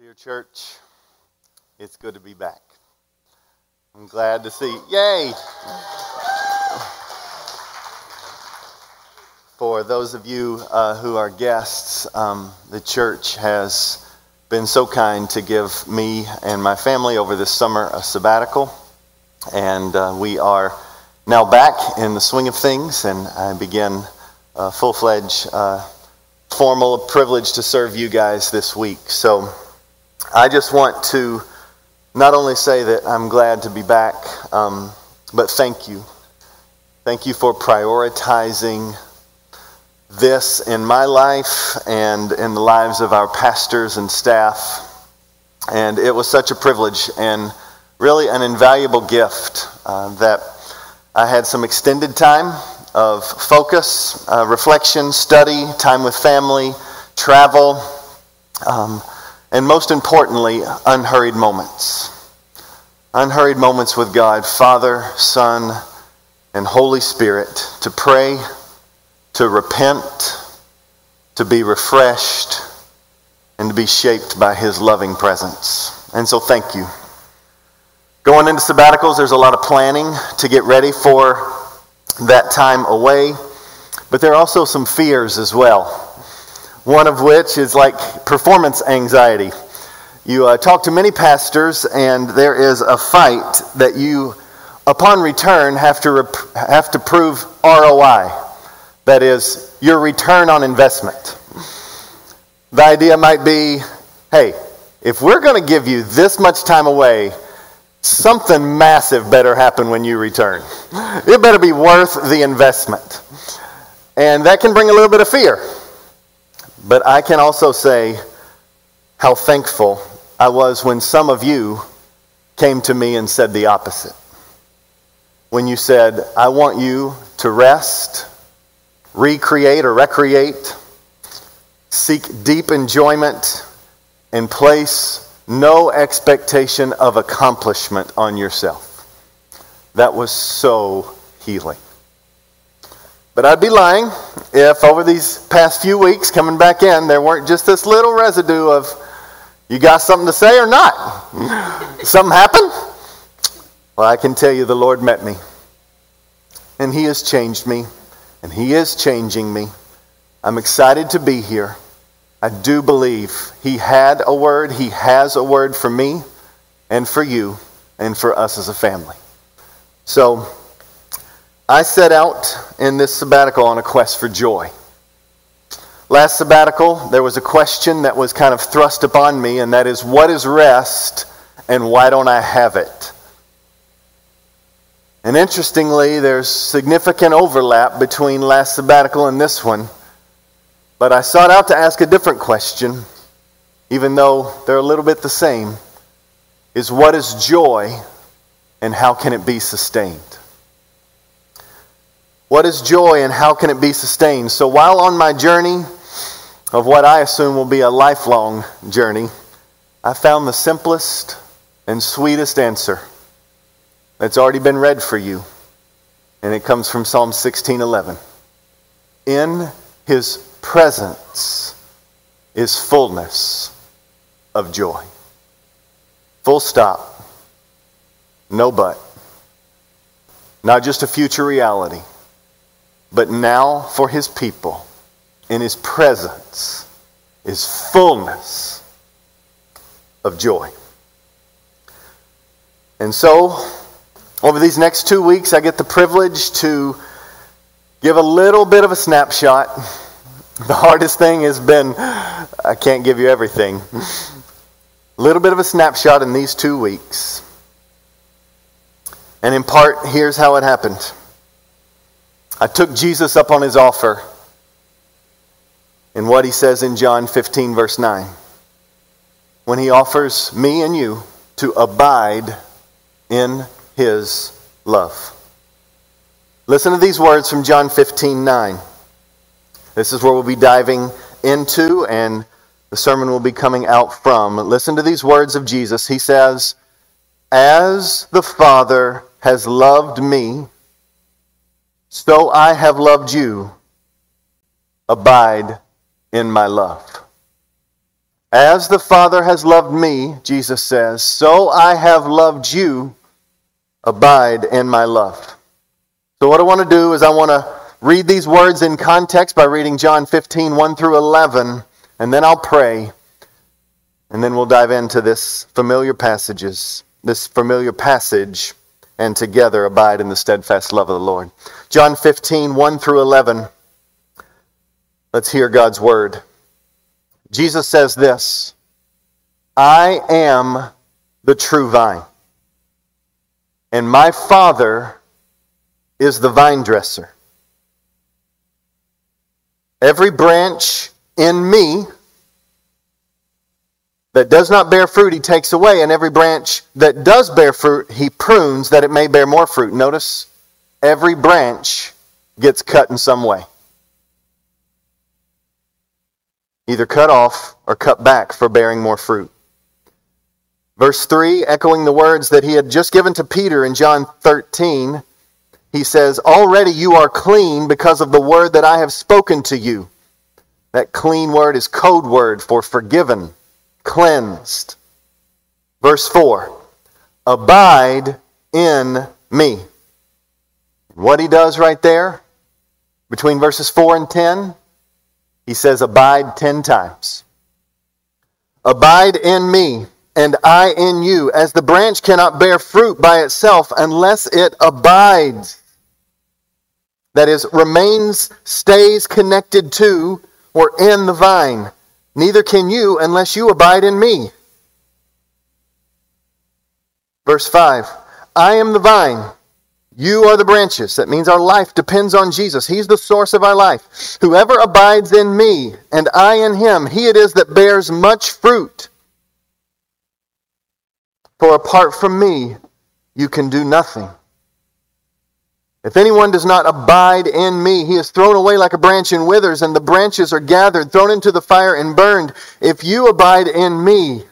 Dear church, it's good to be back. I'm glad to see. Yay! For those of you uh, who are guests, um, the church has been so kind to give me and my family over this summer a sabbatical. And uh, we are now back in the swing of things, and I begin a full fledged, uh, formal privilege to serve you guys this week. So I just want to not only say that I'm glad to be back, um, but thank you. Thank you for prioritizing this in my life and in the lives of our pastors and staff. And it was such a privilege and really an invaluable gift uh, that I had some extended time of focus, uh, reflection, study, time with family, travel, um, and most importantly, unhurried moments. Unhurried moments with God, Father, Son, and Holy Spirit to pray to repent, to be refreshed, and to be shaped by His loving presence. And so, thank you. Going into sabbaticals, there's a lot of planning to get ready for that time away, but there are also some fears as well. One of which is like performance anxiety. You uh, talk to many pastors, and there is a fight that you, upon return, have to, rep- have to prove ROI that is, your return on investment. The idea might be hey, if we're going to give you this much time away, something massive better happen when you return. It better be worth the investment. And that can bring a little bit of fear. But I can also say how thankful I was when some of you came to me and said the opposite. When you said, I want you to rest recreate or recreate, seek deep enjoyment, and place no expectation of accomplishment on yourself. That was so healing. But I'd be lying if over these past few weeks coming back in, there weren't just this little residue of, you got something to say or not? something happened? Well, I can tell you the Lord met me. And He has changed me and He is changing me. I'm excited to be here. I do believe He had a word, He has a word for me and for you and for us as a family. So, I set out in this sabbatical on a quest for joy. Last sabbatical, there was a question that was kind of thrust upon me, and that is what is rest and why don't I have it? And interestingly, there's significant overlap between last sabbatical and this one. But I sought out to ask a different question, even though they're a little bit the same, is what is joy and how can it be sustained? What is joy and how can it be sustained? So while on my journey of what I assume will be a lifelong journey, I found the simplest and sweetest answer that's already been read for you. And it comes from Psalm 16:11. In his presence is fullness of joy. Full stop. No but. Not just a future reality, but now for his people. In his presence is fullness of joy. And so, over these next two weeks, I get the privilege to give a little bit of a snapshot. The hardest thing has been I can't give you everything. A little bit of a snapshot in these two weeks. And in part, here's how it happened I took Jesus up on his offer in what he says in John 15, verse 9, when he offers me and you to abide in his love. Listen to these words from John 15 9. This is where we'll be diving into, and the sermon will be coming out from. Listen to these words of Jesus. He says, As the Father has loved me, so I have loved you. Abide in my love. As the Father has loved me, Jesus says, so I have loved you. Abide in my love. So, what I want to do is I want to read these words in context by reading John 15, 1 through 11, and then I'll pray, and then we'll dive into this familiar passages, this familiar passage, and together abide in the steadfast love of the Lord. John 15, 1 through 11. Let's hear God's word. Jesus says this I am the true vine, and my Father is the vine dresser. Every branch in me that does not bear fruit, he takes away, and every branch that does bear fruit, he prunes that it may bear more fruit. Notice every branch gets cut in some way. Either cut off or cut back for bearing more fruit. Verse 3, echoing the words that he had just given to Peter in John 13, he says, Already you are clean because of the word that I have spoken to you. That clean word is code word for forgiven, cleansed. Verse 4 Abide in me. What he does right there, between verses 4 and 10, he says, Abide 10 times. Abide in me and I in you, as the branch cannot bear fruit by itself unless it abides. That is, remains, stays connected to or in the vine. Neither can you unless you abide in me. Verse 5 I am the vine. You are the branches. That means our life depends on Jesus. He's the source of our life. Whoever abides in me and I in him, he it is that bears much fruit. For apart from me, you can do nothing. If anyone does not abide in me, he is thrown away like a branch and withers, and the branches are gathered, thrown into the fire, and burned. If you abide in me,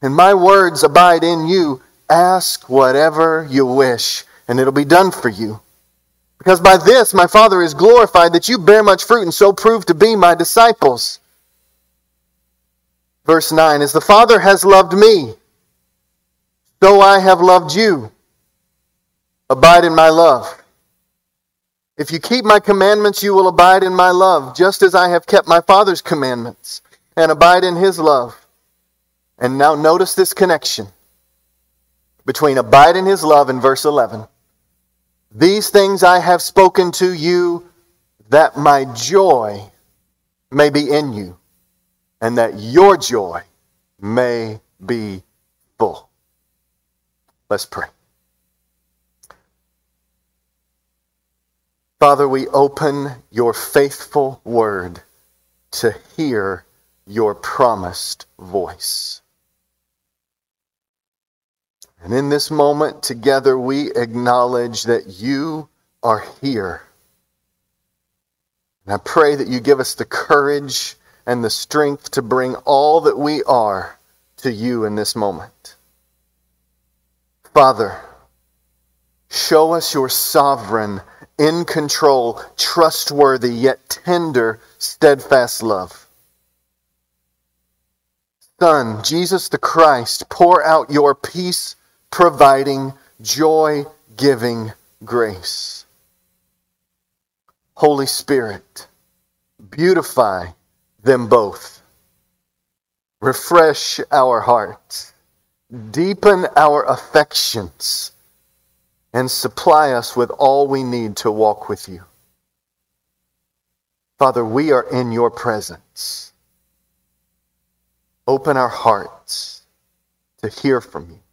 and my words abide in you, ask whatever you wish, and it'll be done for you. Because by this my Father is glorified, that you bear much fruit, and so prove to be my disciples. Verse 9 As the Father has loved me, so I have loved you. Abide in my love. If you keep my commandments, you will abide in my love, just as I have kept my Father's commandments and abide in his love. And now notice this connection between abide in his love and verse 11. These things I have spoken to you that my joy may be in you and that your joy may be full. Let's pray. Father, we open your faithful word to hear your promised voice. And in this moment, together, we acknowledge that you are here. And I pray that you give us the courage and the strength to bring all that we are to you in this moment. Father, show us your sovereign, in control, trustworthy, yet tender, steadfast love. Son, Jesus the Christ, pour out your peace providing, joy giving grace. Holy Spirit, beautify them both. Refresh our hearts deepen our affections, and supply us with all we need to walk with you. Father, we are in your presence. Open our hearts to hear from you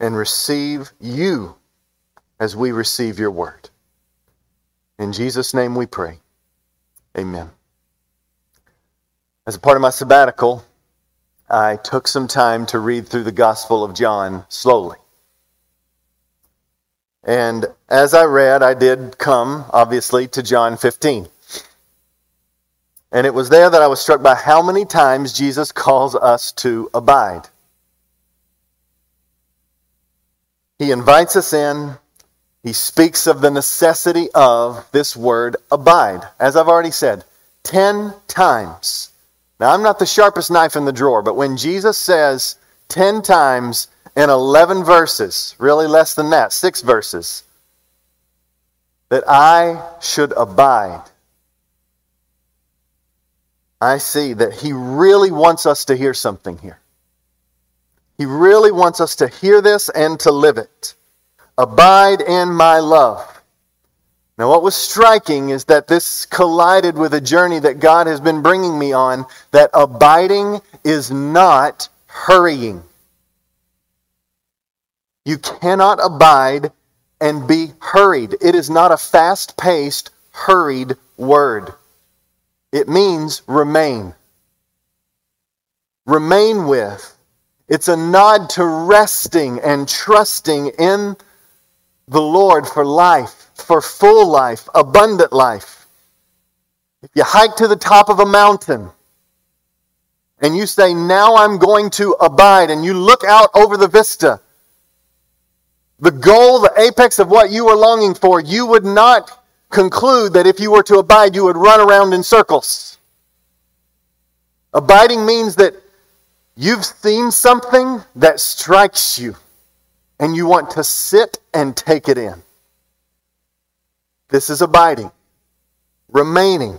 and receive you as we receive your word. In Jesus' name we pray. Amen. As a part of my sabbatical, I took some time to read through the Gospel of John slowly. And as I read, I did come, obviously, to John 15. And it was there that I was struck by how many times Jesus calls us to abide. He invites us in. He speaks of the necessity of this word abide. As I've already said, 10 times Now, I'm not the sharpest knife in the drawer, but when Jesus says 10 times in 11 verses, really less than that, six verses, that I should abide, I see that he really wants us to hear something here. He really wants us to hear this and to live it. Abide in my love. Now, what was striking is that this collided with a journey that God has been bringing me on, that abiding is not hurrying. You cannot abide and be hurried. It is not a fast paced, hurried word. It means remain. Remain with. It's a nod to resting and trusting in the Lord for life, for full life, abundant life. If you hike to the top of a mountain and you say, Now I'm going to abide, and you look out over the vista, the goal, the apex of what you are longing for, you would not conclude that if you were to abide, you would run around in circles. Abiding means that you've seen something that strikes you and you want to sit and take it in. This is abiding, remaining.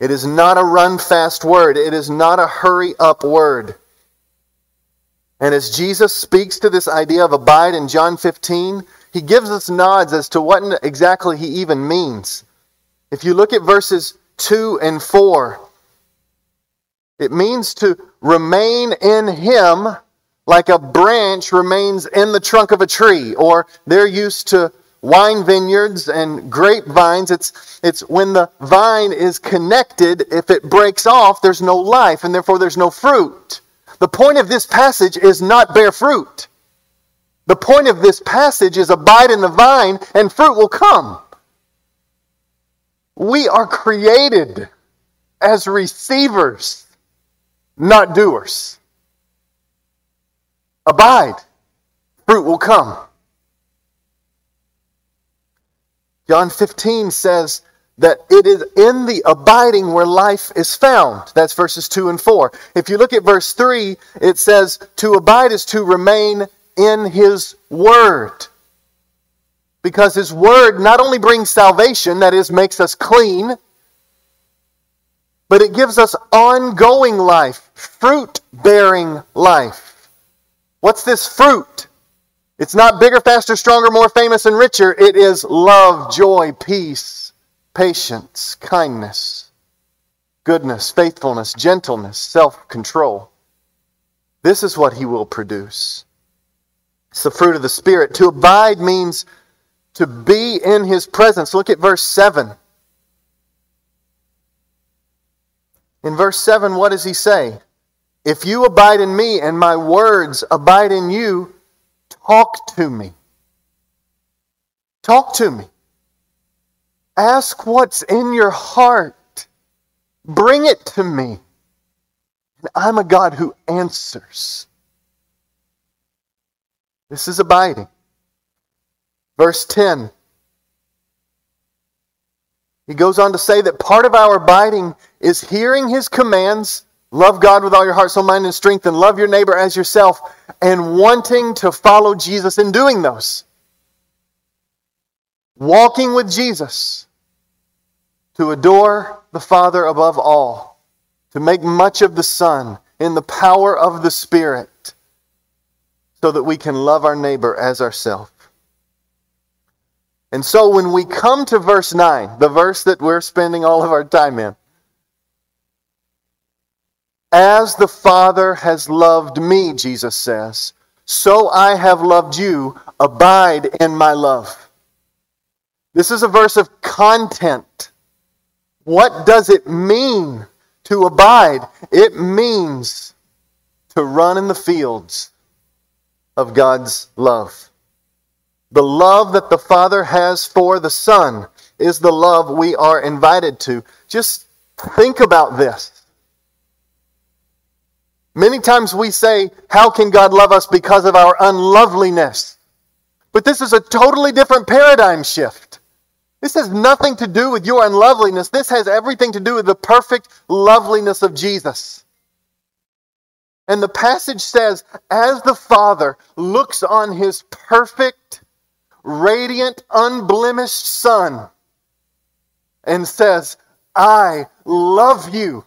It is not a run fast word, it is not a hurry up word. And as Jesus speaks to this idea of abide in John 15, he gives us nods as to what exactly he even means. If you look at verses 2 and 4, it means to remain in him like a branch remains in the trunk of a tree, or they're used to wine vineyards and grapevines. It's, it's when the vine is connected, if it breaks off, there's no life, and therefore there's no fruit. The point of this passage is not bear fruit. The point of this passage is abide in the vine and fruit will come. We are created as receivers, not doers. Abide, fruit will come. John 15 says that it is in the abiding where life is found. That's verses 2 and 4. If you look at verse 3, it says to abide is to remain in His Word. Because His Word not only brings salvation, that is, makes us clean, but it gives us ongoing life, fruit bearing life. What's this fruit? It's not bigger, faster, stronger, more famous, and richer. It is love, joy, peace, patience, kindness, goodness, faithfulness, gentleness, self control. This is what He will produce. It's the fruit of the Spirit. To abide means to be in His presence. Look at verse 7. In verse 7, what does He say? If you abide in me and my words abide in you, talk to me. Talk to me. Ask what's in your heart. Bring it to me. And I'm a God who answers. This is abiding. Verse 10. He goes on to say that part of our abiding is hearing his commands love God with all your heart, soul, mind, and strength, and love your neighbor as yourself, and wanting to follow Jesus in doing those. Walking with Jesus to adore the Father above all, to make much of the Son in the power of the Spirit so that we can love our neighbor as ourselves. And so when we come to verse 9, the verse that we're spending all of our time in, as the Father has loved me, Jesus says, so I have loved you. Abide in my love. This is a verse of content. What does it mean to abide? It means to run in the fields of God's love. The love that the Father has for the Son is the love we are invited to. Just think about this. Many times we say, How can God love us because of our unloveliness? But this is a totally different paradigm shift. This has nothing to do with your unloveliness. This has everything to do with the perfect loveliness of Jesus. And the passage says, as the Father looks on his perfect, radiant, unblemished Son and says, I love you.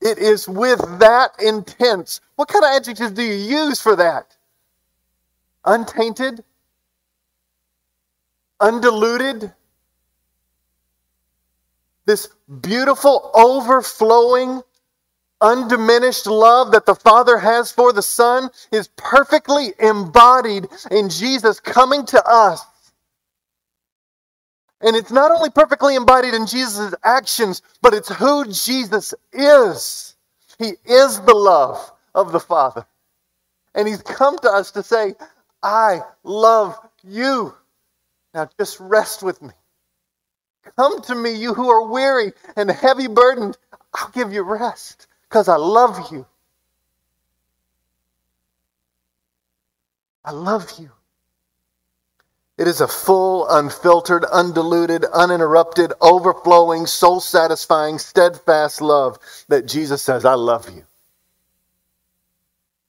It is with that intense. What kind of adjectives do you use for that? Untainted? Undiluted? This beautiful, overflowing, undiminished love that the Father has for the Son is perfectly embodied in Jesus coming to us. And it's not only perfectly embodied in Jesus' actions, but it's who Jesus is. He is the love of the Father. And He's come to us to say, I love you. Now just rest with me. Come to me, you who are weary and heavy burdened. I'll give you rest because I love you. I love you. It is a full, unfiltered, undiluted, uninterrupted, overflowing, soul satisfying, steadfast love that Jesus says, I love you.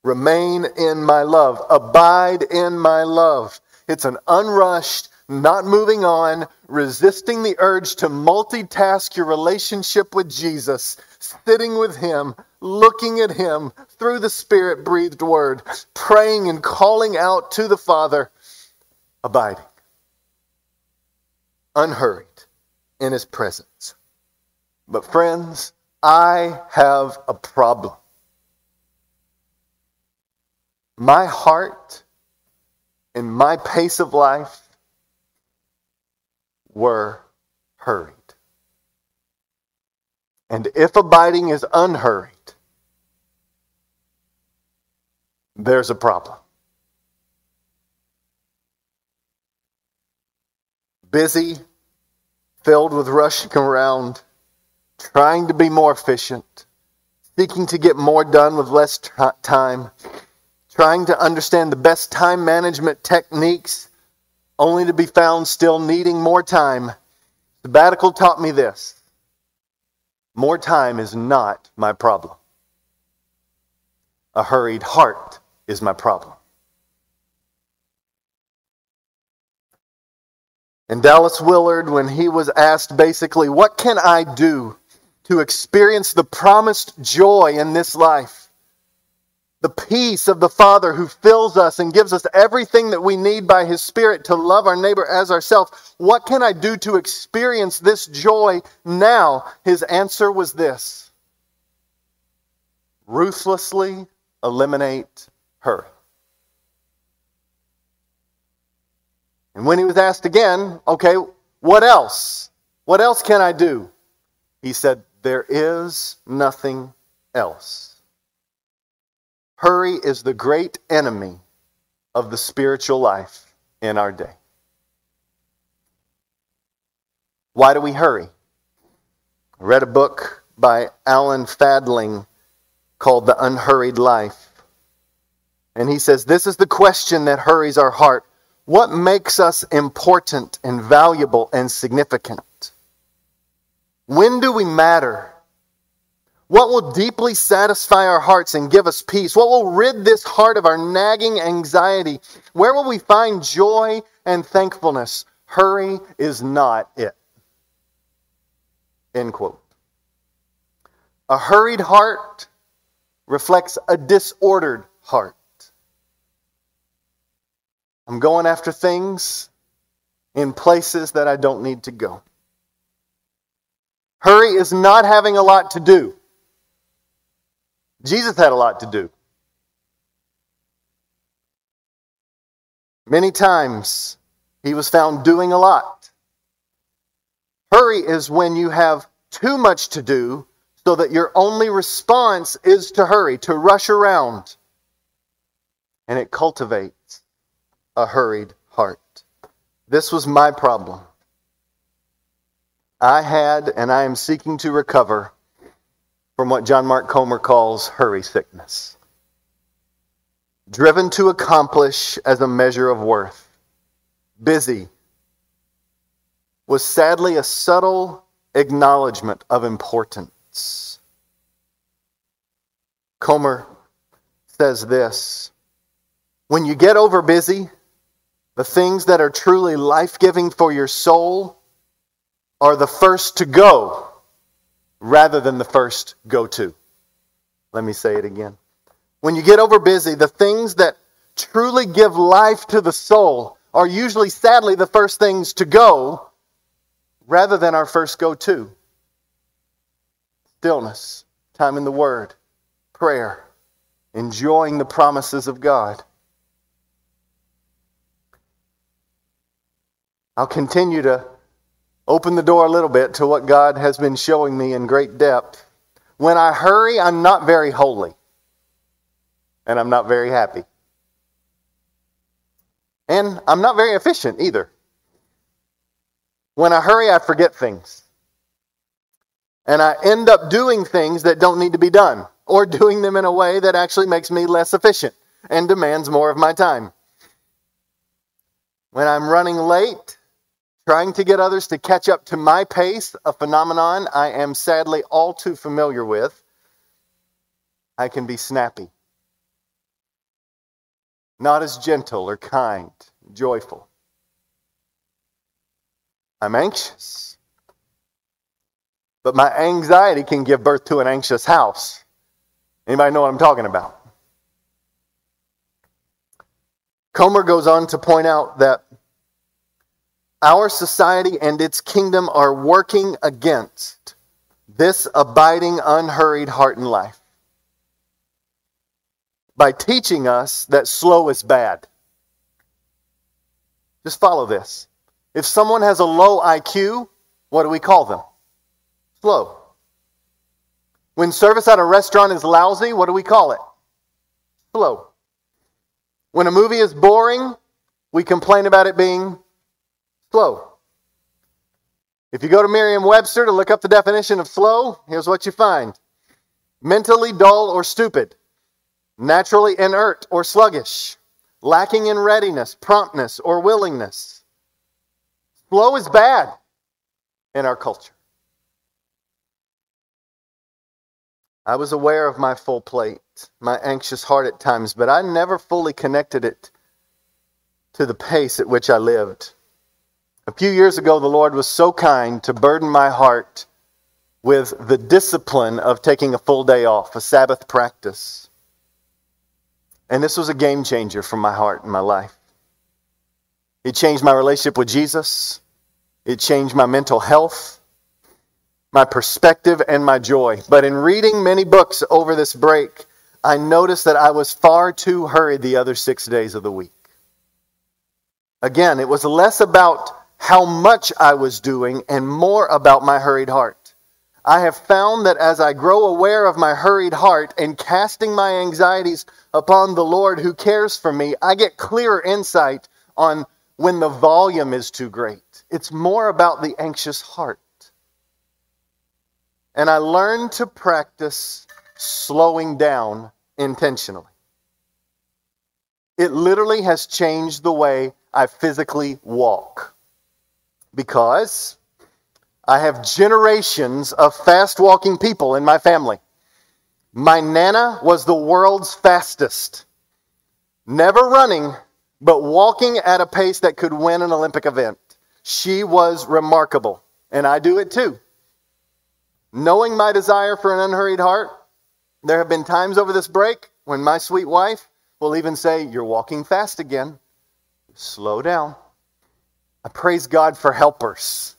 Remain in my love. Abide in my love. It's an unrushed, not moving on, resisting the urge to multitask your relationship with Jesus, sitting with Him, looking at Him through the Spirit breathed word, praying and calling out to the Father, abiding, unhurried in His presence. But, friends, I have a problem. My heart and my pace of life were hurried. And if abiding is unhurried, there's a problem. Busy, filled with rushing around, trying to be more efficient, seeking to get more done with less t- time, trying to understand the best time management techniques, only to be found still needing more time. Sabbatical taught me this more time is not my problem. A hurried heart is my problem. And Dallas Willard, when he was asked basically, What can I do to experience the promised joy in this life? The peace of the Father who fills us and gives us everything that we need by His Spirit to love our neighbor as ourselves. What can I do to experience this joy now? His answer was this ruthlessly eliminate her. And when he was asked again, okay, what else? What else can I do? He said, There is nothing else. Hurry is the great enemy of the spiritual life in our day. Why do we hurry? I read a book by Alan Fadling called The Unhurried Life. And he says, This is the question that hurries our heart. What makes us important and valuable and significant? When do we matter? What will deeply satisfy our hearts and give us peace? What will rid this heart of our nagging anxiety? Where will we find joy and thankfulness? Hurry is not it. End quote. A hurried heart reflects a disordered heart. I'm going after things in places that I don't need to go. Hurry is not having a lot to do. Jesus had a lot to do. Many times he was found doing a lot. Hurry is when you have too much to do so that your only response is to hurry, to rush around. And it cultivates a hurried heart. This was my problem. I had, and I am seeking to recover from what John Mark Comer calls hurry sickness. Driven to accomplish as a measure of worth, busy, was sadly a subtle acknowledgement of importance. Comer says this When you get over busy, the things that are truly life giving for your soul are the first to go rather than the first go to. Let me say it again. When you get over busy, the things that truly give life to the soul are usually, sadly, the first things to go rather than our first go to. Stillness, time in the Word, prayer, enjoying the promises of God. I'll continue to open the door a little bit to what God has been showing me in great depth. When I hurry, I'm not very holy, and I'm not very happy. And I'm not very efficient either. When I hurry, I forget things. And I end up doing things that don't need to be done, or doing them in a way that actually makes me less efficient and demands more of my time. When I'm running late, trying to get others to catch up to my pace, a phenomenon I am sadly all too familiar with, I can be snappy. Not as gentle or kind, joyful. I'm anxious. But my anxiety can give birth to an anxious house. Anybody know what I'm talking about? Comer goes on to point out that our society and its kingdom are working against this abiding, unhurried heart and life by teaching us that slow is bad. Just follow this. If someone has a low IQ, what do we call them? Slow. When service at a restaurant is lousy, what do we call it? Slow. When a movie is boring, we complain about it being Slow. If you go to Merriam Webster to look up the definition of slow, here's what you find mentally dull or stupid, naturally inert or sluggish, lacking in readiness, promptness, or willingness. Slow is bad in our culture. I was aware of my full plate, my anxious heart at times, but I never fully connected it to the pace at which I lived. A few years ago, the Lord was so kind to burden my heart with the discipline of taking a full day off, a Sabbath practice. And this was a game changer for my heart and my life. It changed my relationship with Jesus. It changed my mental health, my perspective, and my joy. But in reading many books over this break, I noticed that I was far too hurried the other six days of the week. Again, it was less about how much I was doing and more about my hurried heart. I have found that as I grow aware of my hurried heart and casting my anxieties upon the Lord who cares for me, I get clearer insight on when the volume is too great. It's more about the anxious heart. And I learned to practice slowing down intentionally. It literally has changed the way I physically walk because I have generations of fast walking people in my family. My Nana was the world's fastest, never running, but walking at a pace that could win an Olympic event. She was remarkable, and I do it too. Knowing my desire for an unhurried heart, there have been times over this break when my sweet wife will even say, You're walking fast again. Slow down. I praise God for helpers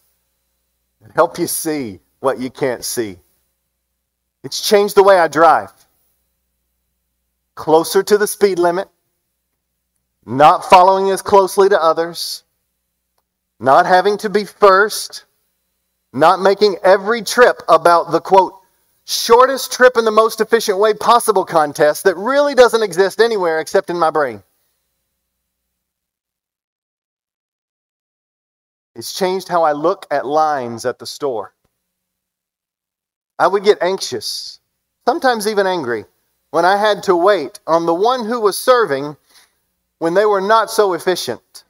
that help you see what you can't see. It's changed the way I drive. Closer to the speed limit, not following as closely to others, not having to be first, not making every trip about the quote, shortest trip in the most efficient way possible contest that really doesn't exist anywhere except in my brain. It's changed how I look at lines at the store. I would get anxious, sometimes even angry, when I had to wait on the one who was serving when they were not so efficient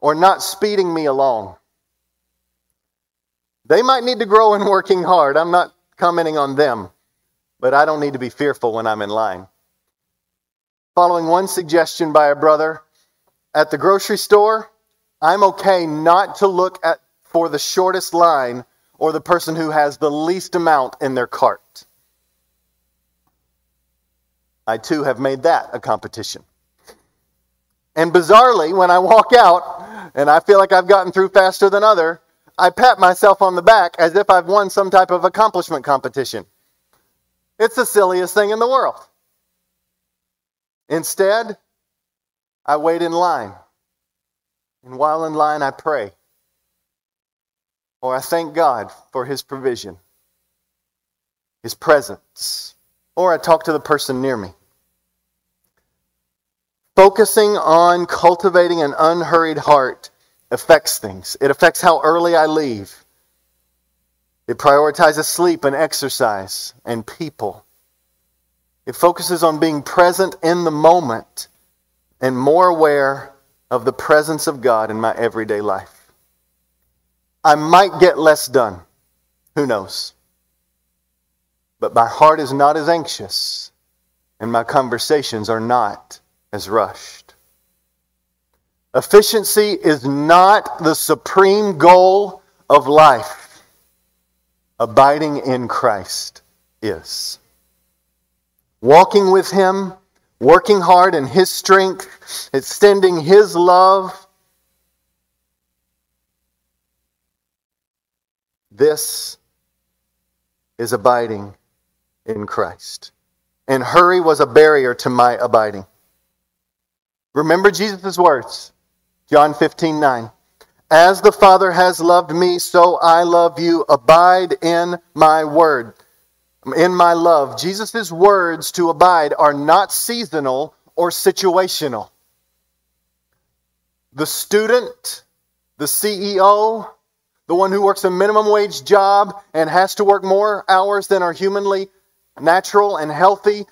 or not speeding me along. They might need to grow in working hard. I'm not commenting on them, but I don't need to be fearful when I'm in line. Following one suggestion by a brother at the grocery store, I'm okay not to look at for the shortest line or the person who has the least amount in their cart. I too have made that a competition. And bizarrely, when I walk out and I feel like I've gotten through faster than other, I pat myself on the back as if I've won some type of accomplishment competition. It's the silliest thing in the world. Instead, I wait in line. And while in line, I pray. Or I thank God for His provision, His presence. Or I talk to the person near me. Focusing on cultivating an unhurried heart affects things. It affects how early I leave. It prioritizes sleep and exercise and people. It focuses on being present in the moment and more aware of the presence of God in my everyday life. I might get less done. Who knows? But my heart is not as anxious, and my conversations are not as rushed. Efficiency is not the supreme goal of life. Abiding in Christ is. Walking with Him, working hard in His strength, extending His love. This is abiding in Christ. And hurry was a barrier to my abiding. Remember Jesus' words, John 15, 9. As the Father has loved me, so I love you. Abide in my word, in my love. Jesus' words to abide are not seasonal or situational. The student, the CEO, the one who works a minimum wage job and has to work more hours than are humanly natural and healthy,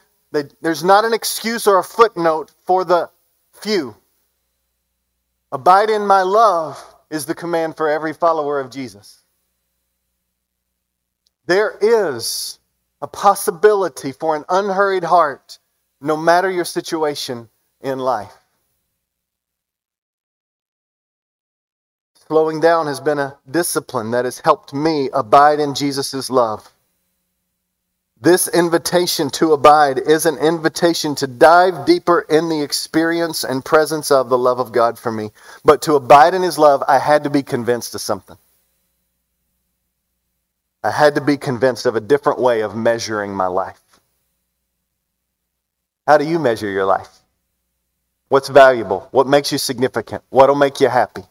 there's not an excuse or a footnote for the few. Abide in my love is the command for every follower of Jesus. There is a possibility for an unhurried heart, no matter your situation in life. Slowing down has been a discipline that has helped me abide in Jesus' love. This invitation to abide is an invitation to dive deeper in the experience and presence of the love of God for me. But to abide in His love, I had to be convinced of something. I had to be convinced of a different way of measuring my life. How do you measure your life? What's valuable? What makes you significant? What'll make you happy?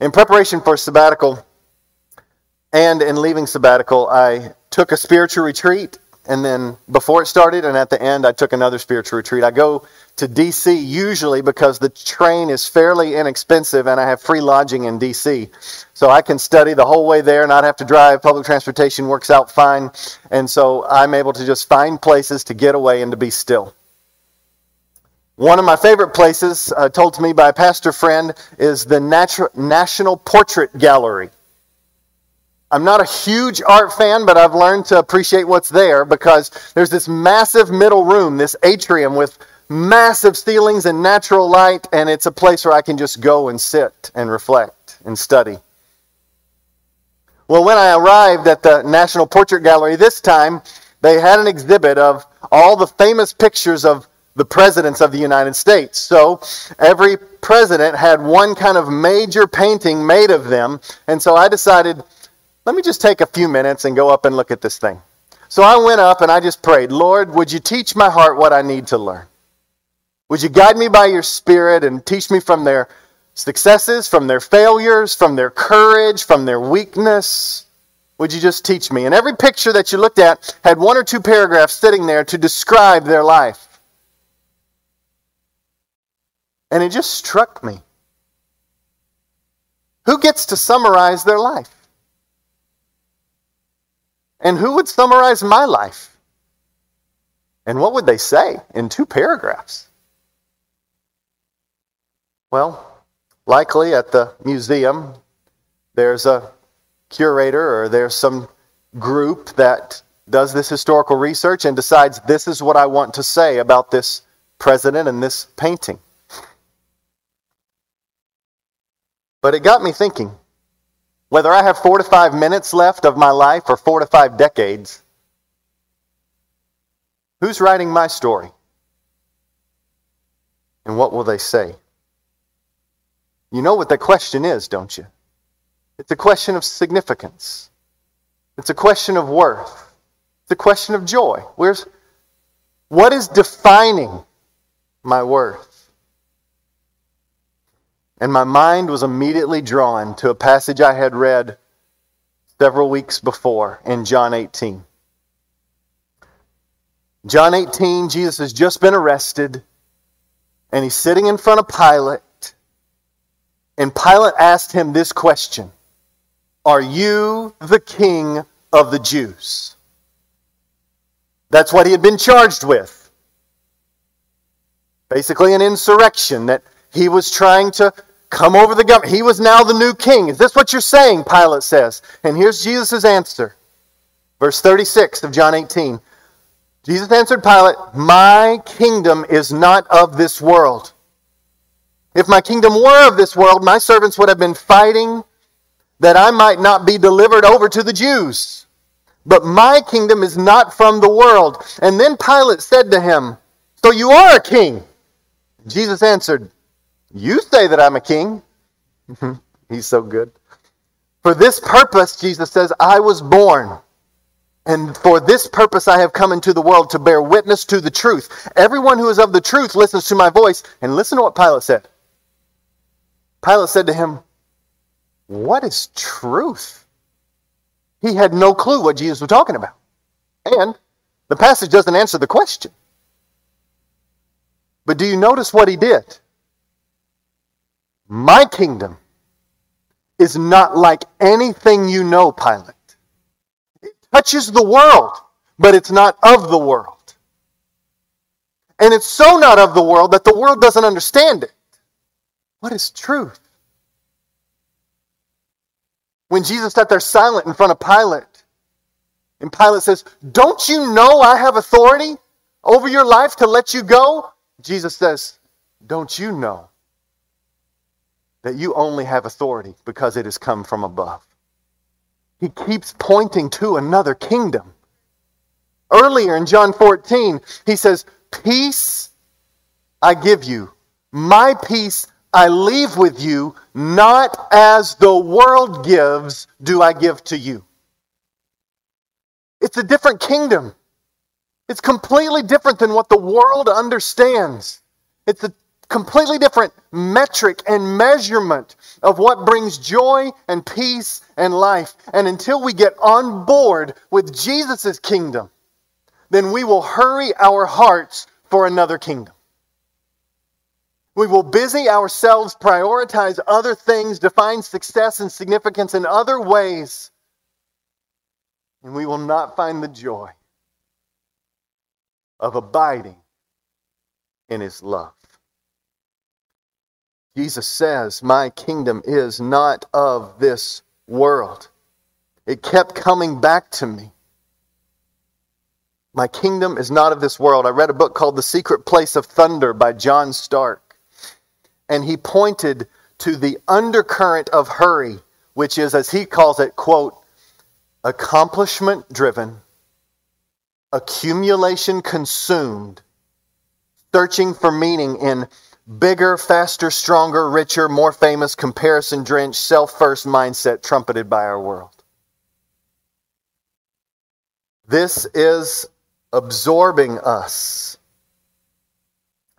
In preparation for sabbatical, and in leaving sabbatical, I took a spiritual retreat. And then before it started and at the end, I took another spiritual retreat. I go to DC usually because the train is fairly inexpensive and I have free lodging in DC. So I can study the whole way there, not have to drive. Public transportation works out fine. And so I'm able to just find places to get away and to be still. One of my favorite places, uh, told to me by a pastor friend, is the Natu- National Portrait Gallery. I'm not a huge art fan, but I've learned to appreciate what's there because there's this massive middle room, this atrium with massive ceilings and natural light, and it's a place where I can just go and sit and reflect and study. Well, when I arrived at the National Portrait Gallery this time, they had an exhibit of all the famous pictures of the presidents of the United States. So every president had one kind of major painting made of them, and so I decided let me just take a few minutes and go up and look at this thing. So I went up and I just prayed, Lord, would you teach my heart what I need to learn? Would you guide me by your Spirit and teach me from their successes, from their failures, from their courage, from their weakness? Would you just teach me? And every picture that you looked at had one or two paragraphs sitting there to describe their life. And it just struck me. Who gets to summarize their life? And who would summarize my life? And what would they say in two paragraphs? Well, likely at the museum, there's a curator or there's some group that does this historical research and decides this is what I want to say about this president and this painting. But it got me thinking whether I have four to five minutes left of my life or four to five decades, who's writing my story? And what will they say? You know what the question is, don't you? It's a question of significance. It's a question of worth. It's a question of joy. Where's what is defining my worth? And my mind was immediately drawn to a passage I had read several weeks before in John 18. John 18, Jesus has just been arrested, and he's sitting in front of Pilate. And Pilate asked him this question Are you the king of the Jews? That's what he had been charged with. Basically, an insurrection that he was trying to come over the government. He was now the new king. Is this what you're saying? Pilate says. And here's Jesus' answer. Verse 36 of John 18. Jesus answered Pilate, My kingdom is not of this world. If my kingdom were of this world, my servants would have been fighting that I might not be delivered over to the Jews. But my kingdom is not from the world. And then Pilate said to him, So you are a king? Jesus answered, you say that I'm a king. He's so good. For this purpose, Jesus says, I was born. And for this purpose I have come into the world to bear witness to the truth. Everyone who is of the truth listens to my voice. And listen to what Pilate said. Pilate said to him, What is truth? He had no clue what Jesus was talking about. And the passage doesn't answer the question. But do you notice what he did? My kingdom is not like anything you know, Pilate. It touches the world, but it's not of the world. And it's so not of the world that the world doesn't understand it. What is truth? When Jesus sat there silent in front of Pilate, and Pilate says, Don't you know I have authority over your life to let you go? Jesus says, Don't you know that you only have authority because it has come from above. He keeps pointing to another kingdom. Earlier in John 14, he says, Peace I give you, my peace I leave with you, not as the world gives, do I give to you. It's a different kingdom. It's completely different than what the world understands. It's a completely different metric and measurement of what brings joy and peace and life. And until we get on board with Jesus' kingdom, then we will hurry our hearts for another kingdom. We will busy ourselves, prioritize other things, define success and significance in other ways, and we will not find the joy of abiding in His love. Jesus says, My kingdom is not of this world. It kept coming back to me. My kingdom is not of this world. I read a book called The Secret Place of Thunder by John Starke. And he pointed to the undercurrent of hurry, which is, as he calls it, quote, accomplishment driven, accumulation consumed, searching for meaning in bigger, faster, stronger, richer, more famous, comparison drenched, self first mindset trumpeted by our world. This is absorbing us.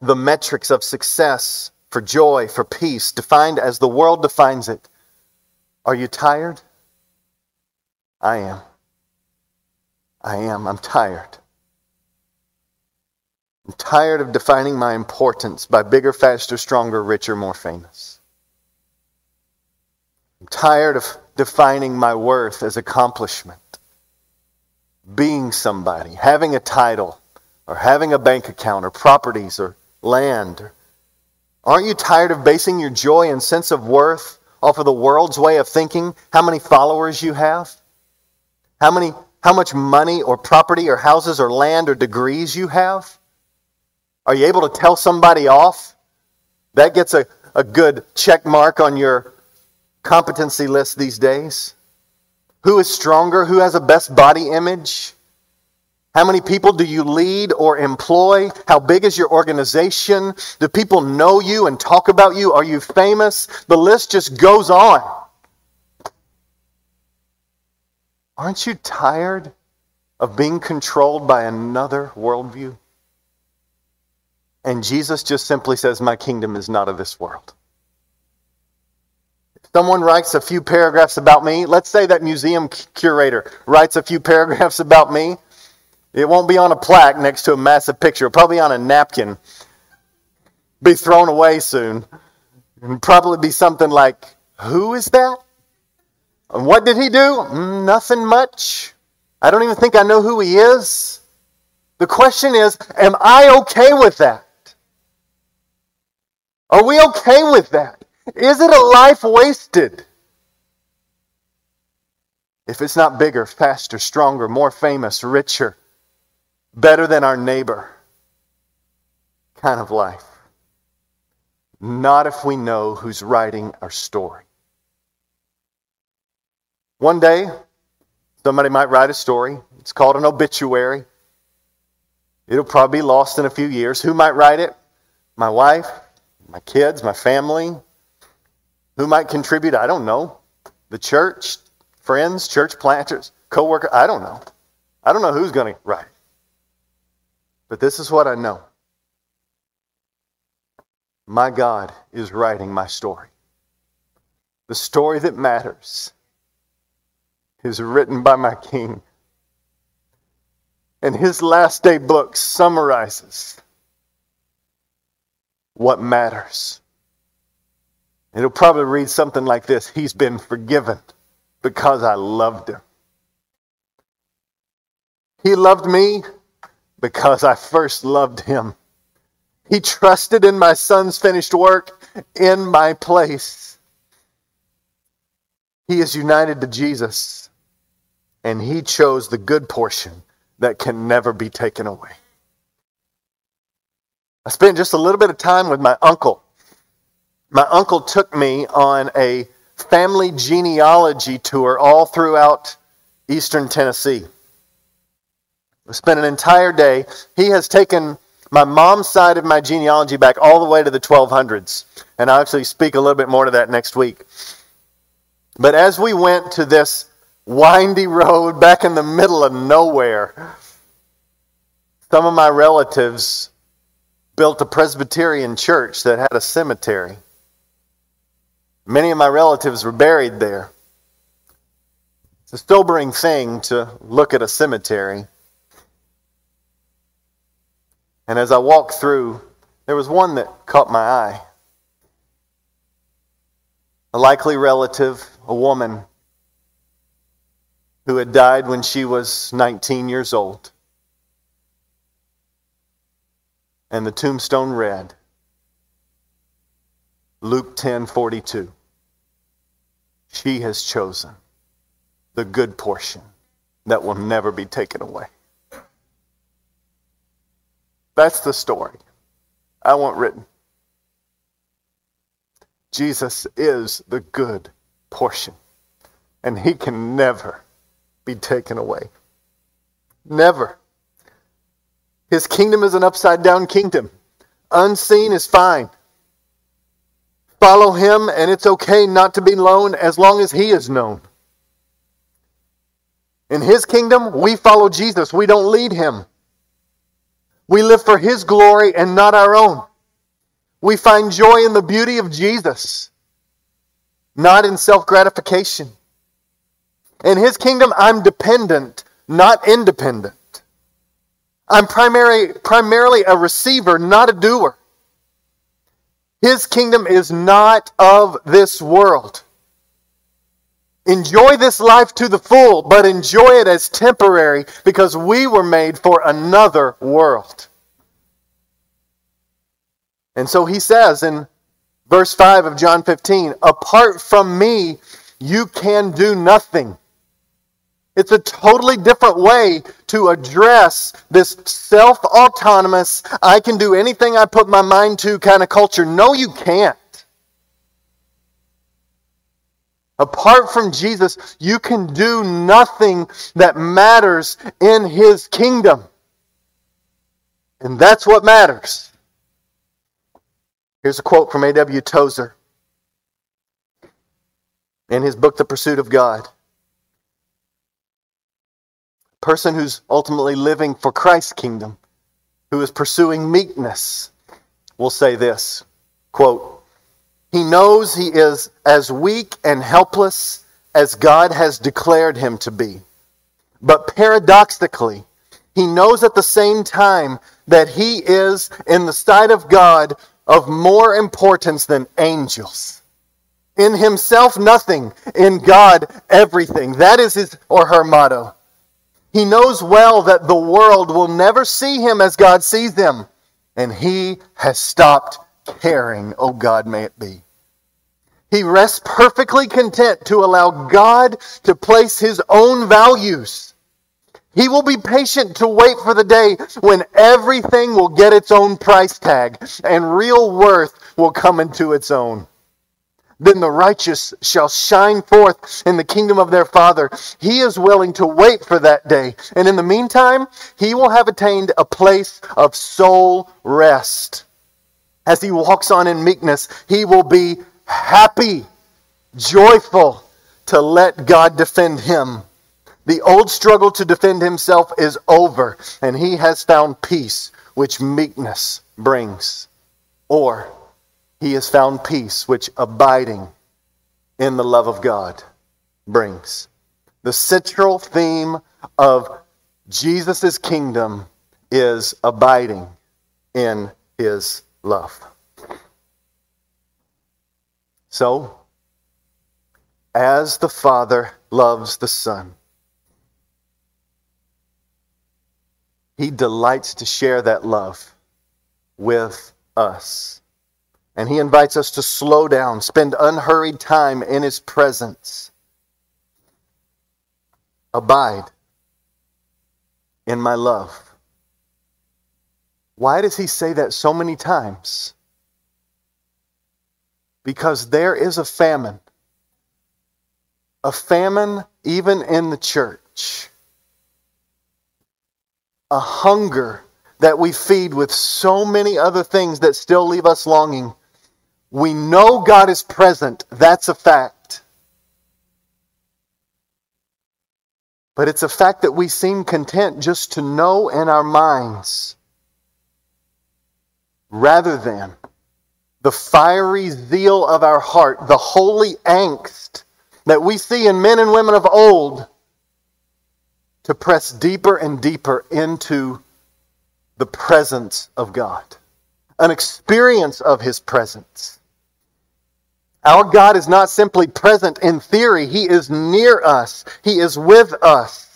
The metrics of success for joy, for peace, defined as the world defines it. Are you tired? I am. I am. I'm tired. I'm tired of defining my importance by bigger, faster, stronger, richer, more famous. I'm tired of defining my worth as accomplishment, being somebody, having a title, or having a bank account, or properties, or land. Aren't you tired of basing your joy and sense of worth off of the world's way of thinking how many followers you have? How many how much money or property or houses or land or degrees you have? Are you able to tell somebody off? That gets a, a good check mark on your competency list these days. Who is stronger? Who has a best body image? How many people do you lead or employ? How big is your organization? Do people know you and talk about you? Are you famous? The list just goes on. Aren't you tired of being controlled by another worldview? And Jesus just simply says, My kingdom is not of this world. If someone writes a few paragraphs about me, let's say that museum curator writes a few paragraphs about me. It won't be on a plaque next to a massive picture, It'll probably on a napkin. Be thrown away soon. And probably be something like, Who is that? And what did he do? Mm, nothing much. I don't even think I know who he is. The question is, am I okay with that? Are we okay with that? Is it a life wasted? If it's not bigger, faster, stronger, more famous, richer, better than our neighbor kind of life. Not if we know who's writing our story. One day, somebody might write a story. It's called an obituary. It'll probably be lost in a few years. Who might write it? My wife, my kids, my family. Who might contribute? I don't know. The church, friends, church planters, co-worker, I don't know. I don't know who's going to write. But this is what I know. My God is writing my story. The story that matters is written by my King. And his last day book summarizes what matters. It'll probably read something like this He's been forgiven because I loved him. He loved me because I first loved him. He trusted in my son's finished work in my place. He is united to Jesus, and he chose the good portion that can never be taken away. I spent just a little bit of time with my uncle. My uncle took me on a family genealogy tour all throughout eastern Tennessee. We spent an entire day. He has taken my mom's side of my genealogy back all the way to the 1200s. And I'll actually speak a little bit more to that next week. But as we went to this windy road back in the middle of nowhere, some of my relatives built a Presbyterian church that had a cemetery. Many of my relatives were buried there. It's a sobering thing to look at a cemetery. And as I walked through, there was one that caught my eye. A likely relative, a woman who had died when she was 19 years old. And the tombstone read Luke 10:42. She has chosen the good portion that will never be taken away. That's the story I want written. Jesus is the good portion, and he can never be taken away. Never. His kingdom is an upside down kingdom. Unseen is fine. Follow him, and it's okay not to be known as long as he is known. In his kingdom, we follow Jesus, we don't lead him. We live for his glory and not our own. We find joy in the beauty of Jesus, not in self gratification. In his kingdom, I'm dependent, not independent. I'm primary, primarily a receiver, not a doer. His kingdom is not of this world. Enjoy this life to the full, but enjoy it as temporary because we were made for another world. And so he says in Verse 5 of John 15 Apart from me, you can do nothing. It's a totally different way to address this self autonomous, I can do anything I put my mind to kind of culture. No, you can't. Apart from Jesus, you can do nothing that matters in his kingdom. And that's what matters. Here's a quote from A.W. Tozer in his book, The Pursuit of God. Person who's ultimately living for Christ's kingdom, who is pursuing meekness, will say this quote, He knows he is as weak and helpless as God has declared him to be. But paradoxically, he knows at the same time that he is, in the sight of God, of more importance than angels. In himself, nothing. In God, everything. That is his or her motto. He knows well that the world will never see him as God sees him. And he has stopped caring, oh God, may it be. He rests perfectly content to allow God to place his own values he will be patient to wait for the day when everything will get its own price tag and real worth will come into its own. Then the righteous shall shine forth in the kingdom of their Father. He is willing to wait for that day. And in the meantime, he will have attained a place of soul rest. As he walks on in meekness, he will be happy, joyful to let God defend him the old struggle to defend himself is over, and he has found peace, which meekness brings. Or he has found peace, which abiding in the love of God brings. The central theme of Jesus' kingdom is abiding in his love. So, as the Father loves the Son, He delights to share that love with us. And He invites us to slow down, spend unhurried time in His presence. Abide in my love. Why does He say that so many times? Because there is a famine. A famine even in the church a hunger that we feed with so many other things that still leave us longing. We know God is present. That's a fact. But it's a fact that we seem content just to know in our minds rather than the fiery zeal of our heart, the holy angst that we see in men and women of old to press deeper and deeper into the presence of God, an experience of His presence. Our God is not simply present in theory, He is near us, He is with us.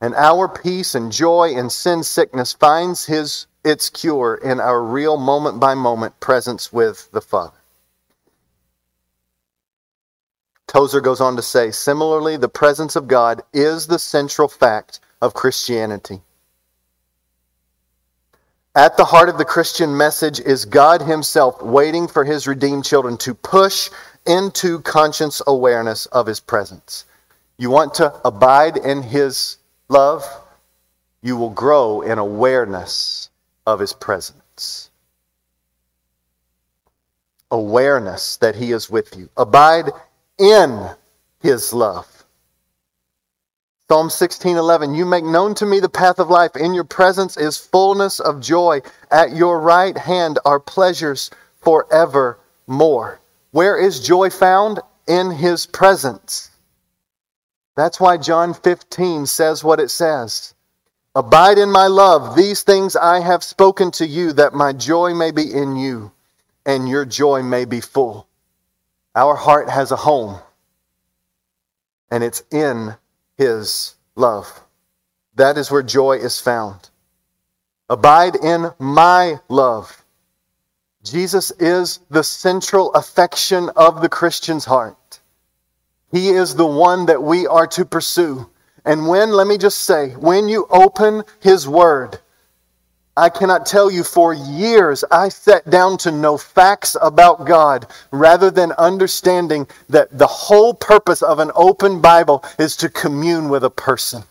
And our peace and joy in sin sickness finds his, its cure in our real moment by moment presence with the Father. Tozer goes on to say, similarly, the presence of God is the central fact of Christianity. At the heart of the Christian message is God Himself waiting for His redeemed children to push into conscious awareness of His presence. You want to abide in His love? You will grow in awareness of His presence. Awareness that He is with you. Abide in his love. Psalm 16:11 You make known to me the path of life in your presence is fullness of joy at your right hand are pleasures forevermore. Where is joy found in his presence? That's why John 15 says what it says. Abide in my love. These things I have spoken to you that my joy may be in you and your joy may be full. Our heart has a home, and it's in His love. That is where joy is found. Abide in my love. Jesus is the central affection of the Christian's heart. He is the one that we are to pursue. And when, let me just say, when you open His Word, I cannot tell you for years I sat down to know facts about God rather than understanding that the whole purpose of an open Bible is to commune with a person.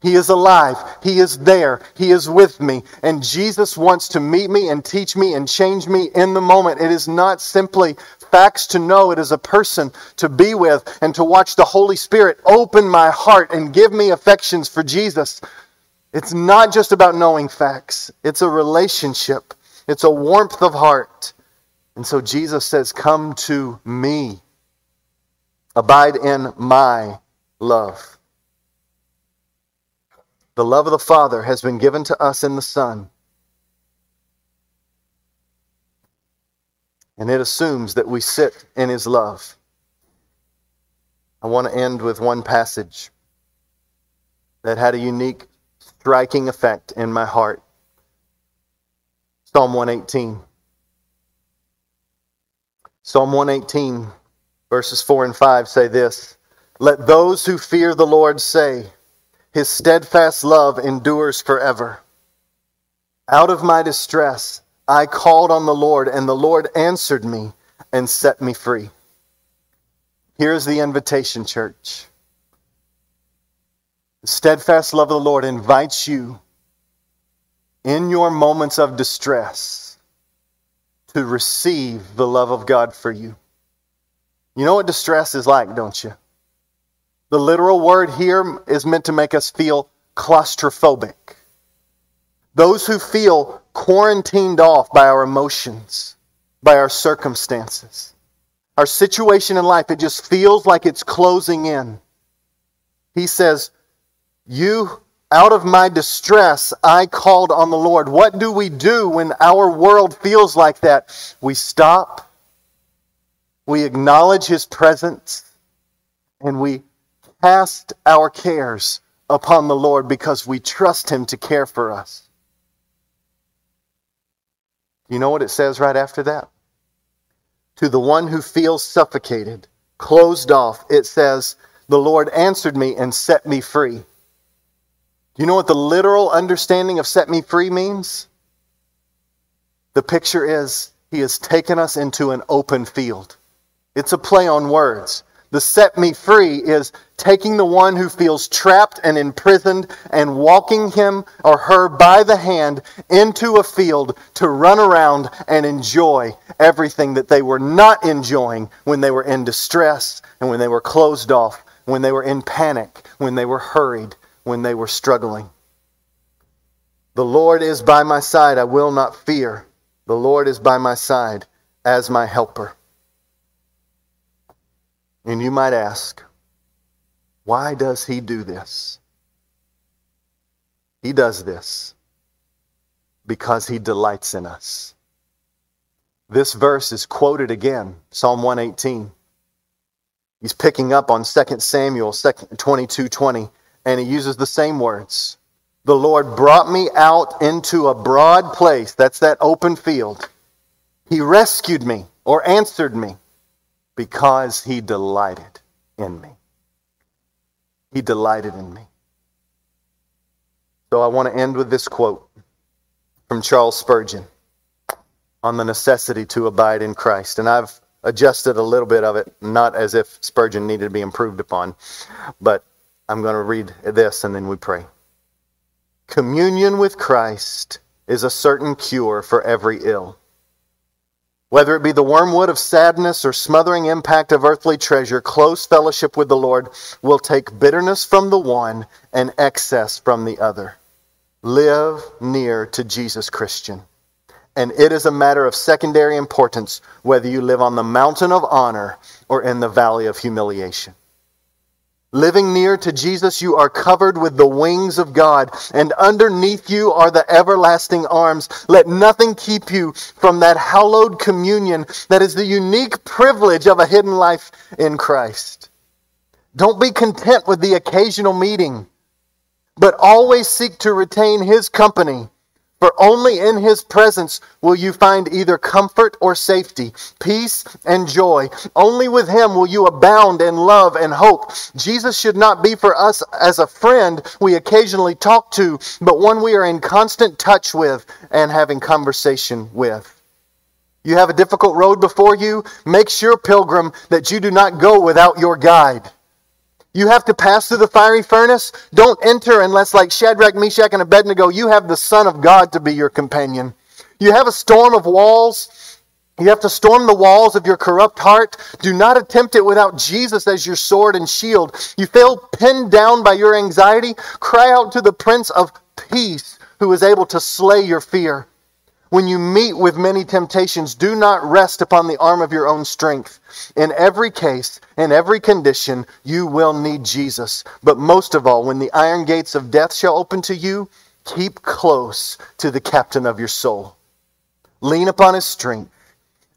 He is alive. He is there. He is with me. And Jesus wants to meet me and teach me and change me in the moment. It is not simply facts to know, it is a person to be with and to watch the Holy Spirit open my heart and give me affections for Jesus it's not just about knowing facts, it's a relationship, it's a warmth of heart. And so Jesus says, Come to me, abide in my love. The love of the Father has been given to us in the Son. And it assumes that we sit in His love. I want to end with one passage that had a unique striking effect in my heart. Psalm 118. Psalm 118, verses 4 and 5 say this Let those who fear the Lord say, His steadfast love endures forever. Out of my distress, I called on the Lord, and the Lord answered me and set me free. Here's the invitation, church. Steadfast love of the Lord invites you in your moments of distress to receive the love of God for you. You know what distress is like, don't you? The literal word here is meant to make us feel claustrophobic. Those who feel quarantined off by our emotions, by our circumstances, our situation in life, it just feels like it's closing in. He says, you, out of my distress, I called on the Lord. What do we do when our world feels like that? We stop, we acknowledge His presence, and we cast our cares upon the Lord because we trust Him to care for us. You know what it says right after that? To the one who feels suffocated, closed off, it says, The Lord answered me and set me free. You know what the literal understanding of set me free means? The picture is he has taken us into an open field. It's a play on words. The set me free is taking the one who feels trapped and imprisoned and walking him or her by the hand into a field to run around and enjoy everything that they were not enjoying when they were in distress and when they were closed off, when they were in panic, when they were hurried, when they were struggling. The Lord is by my side, I will not fear. The Lord is by my side as my helper. And you might ask, why does he do this? He does this because he delights in us. This verse is quoted again, Psalm 118. He's picking up on 2 Samuel 22 20 and he uses the same words. The Lord brought me out into a broad place. That's that open field. He rescued me or answered me because he delighted in me. He delighted in me. So I want to end with this quote from Charles Spurgeon on the necessity to abide in Christ. And I've adjusted a little bit of it, not as if Spurgeon needed to be improved upon, but I'm going to read this and then we pray. Communion with Christ is a certain cure for every ill. Whether it be the wormwood of sadness or smothering impact of earthly treasure, close fellowship with the Lord will take bitterness from the one and excess from the other. Live near to Jesus, Christian. And it is a matter of secondary importance whether you live on the mountain of honor or in the valley of humiliation. Living near to Jesus, you are covered with the wings of God, and underneath you are the everlasting arms. Let nothing keep you from that hallowed communion that is the unique privilege of a hidden life in Christ. Don't be content with the occasional meeting, but always seek to retain His company, For only in his presence will you find either comfort or safety, peace and joy. Only with him will you abound in love and hope. Jesus should not be for us as a friend we occasionally talk to, but one we are in constant touch with and having conversation with. You have a difficult road before you. Make sure, pilgrim, that you do not go without your guide. You have to pass through the fiery furnace. Don't enter unless, like Shadrach, Meshach, and Abednego, you have the Son of God to be your companion. You have a storm of walls. You have to storm the walls of your corrupt heart. Do not attempt it without Jesus as your sword and shield. You feel pinned down by your anxiety. Cry out to the Prince of Peace who is able to slay your fear. When you meet with many temptations, do not rest upon the arm of your own strength. In every case, in every condition, you will need Jesus. But most of all, when the iron gates of death shall open to you, keep close to the captain of your soul. Lean upon his strength.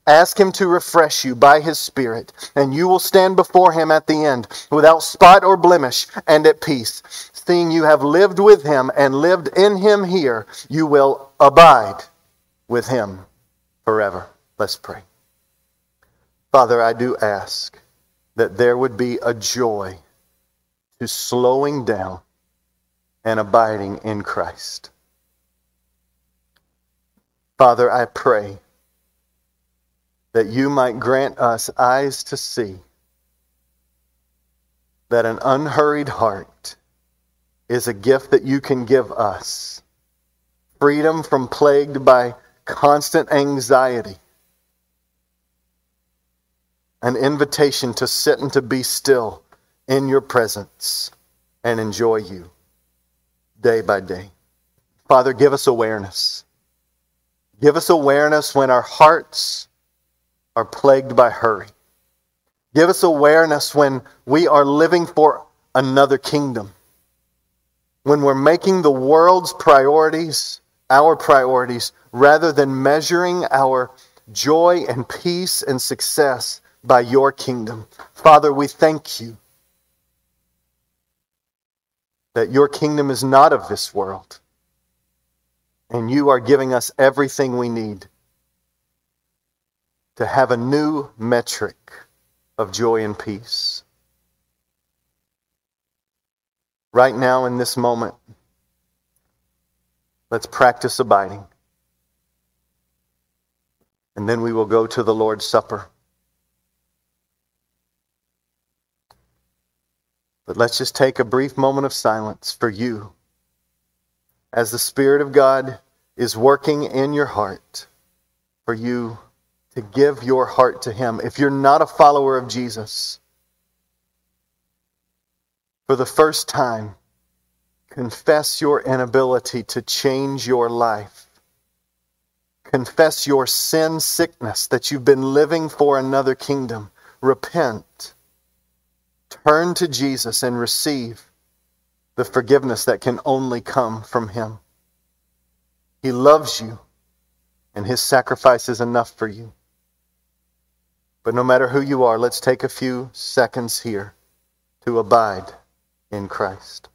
Ask him to refresh you by his Spirit, and you will stand before him at the end without spot or blemish and at peace. Seeing you have lived with him and lived in him here, you will abide with him forever. Let's pray. Father, I do ask that there would be a joy to slowing down and abiding in Christ. Father, I pray that you might grant us eyes to see that an unhurried heart is a gift that you can give us. Freedom from plagued by constant anxiety, an invitation to sit and to be still in your presence and enjoy you day by day. Father, give us awareness. Give us awareness when our hearts are plagued by hurry. Give us awareness when we are living for another kingdom. When we're making the world's priorities our priorities rather than measuring our joy and peace and success by your kingdom. Father, we thank you that your kingdom is not of this world, and you are giving us everything we need to have a new metric of joy and peace. Right now, in this moment, Let's practice abiding. And then we will go to the Lord's Supper. But let's just take a brief moment of silence for you as the Spirit of God is working in your heart for you to give your heart to Him. If you're not a follower of Jesus, for the first time, Confess your inability to change your life. Confess your sin sickness that you've been living for another kingdom. Repent. Turn to Jesus and receive the forgiveness that can only come from Him. He loves you, and His sacrifice is enough for you. But no matter who you are, let's take a few seconds here to abide in Christ.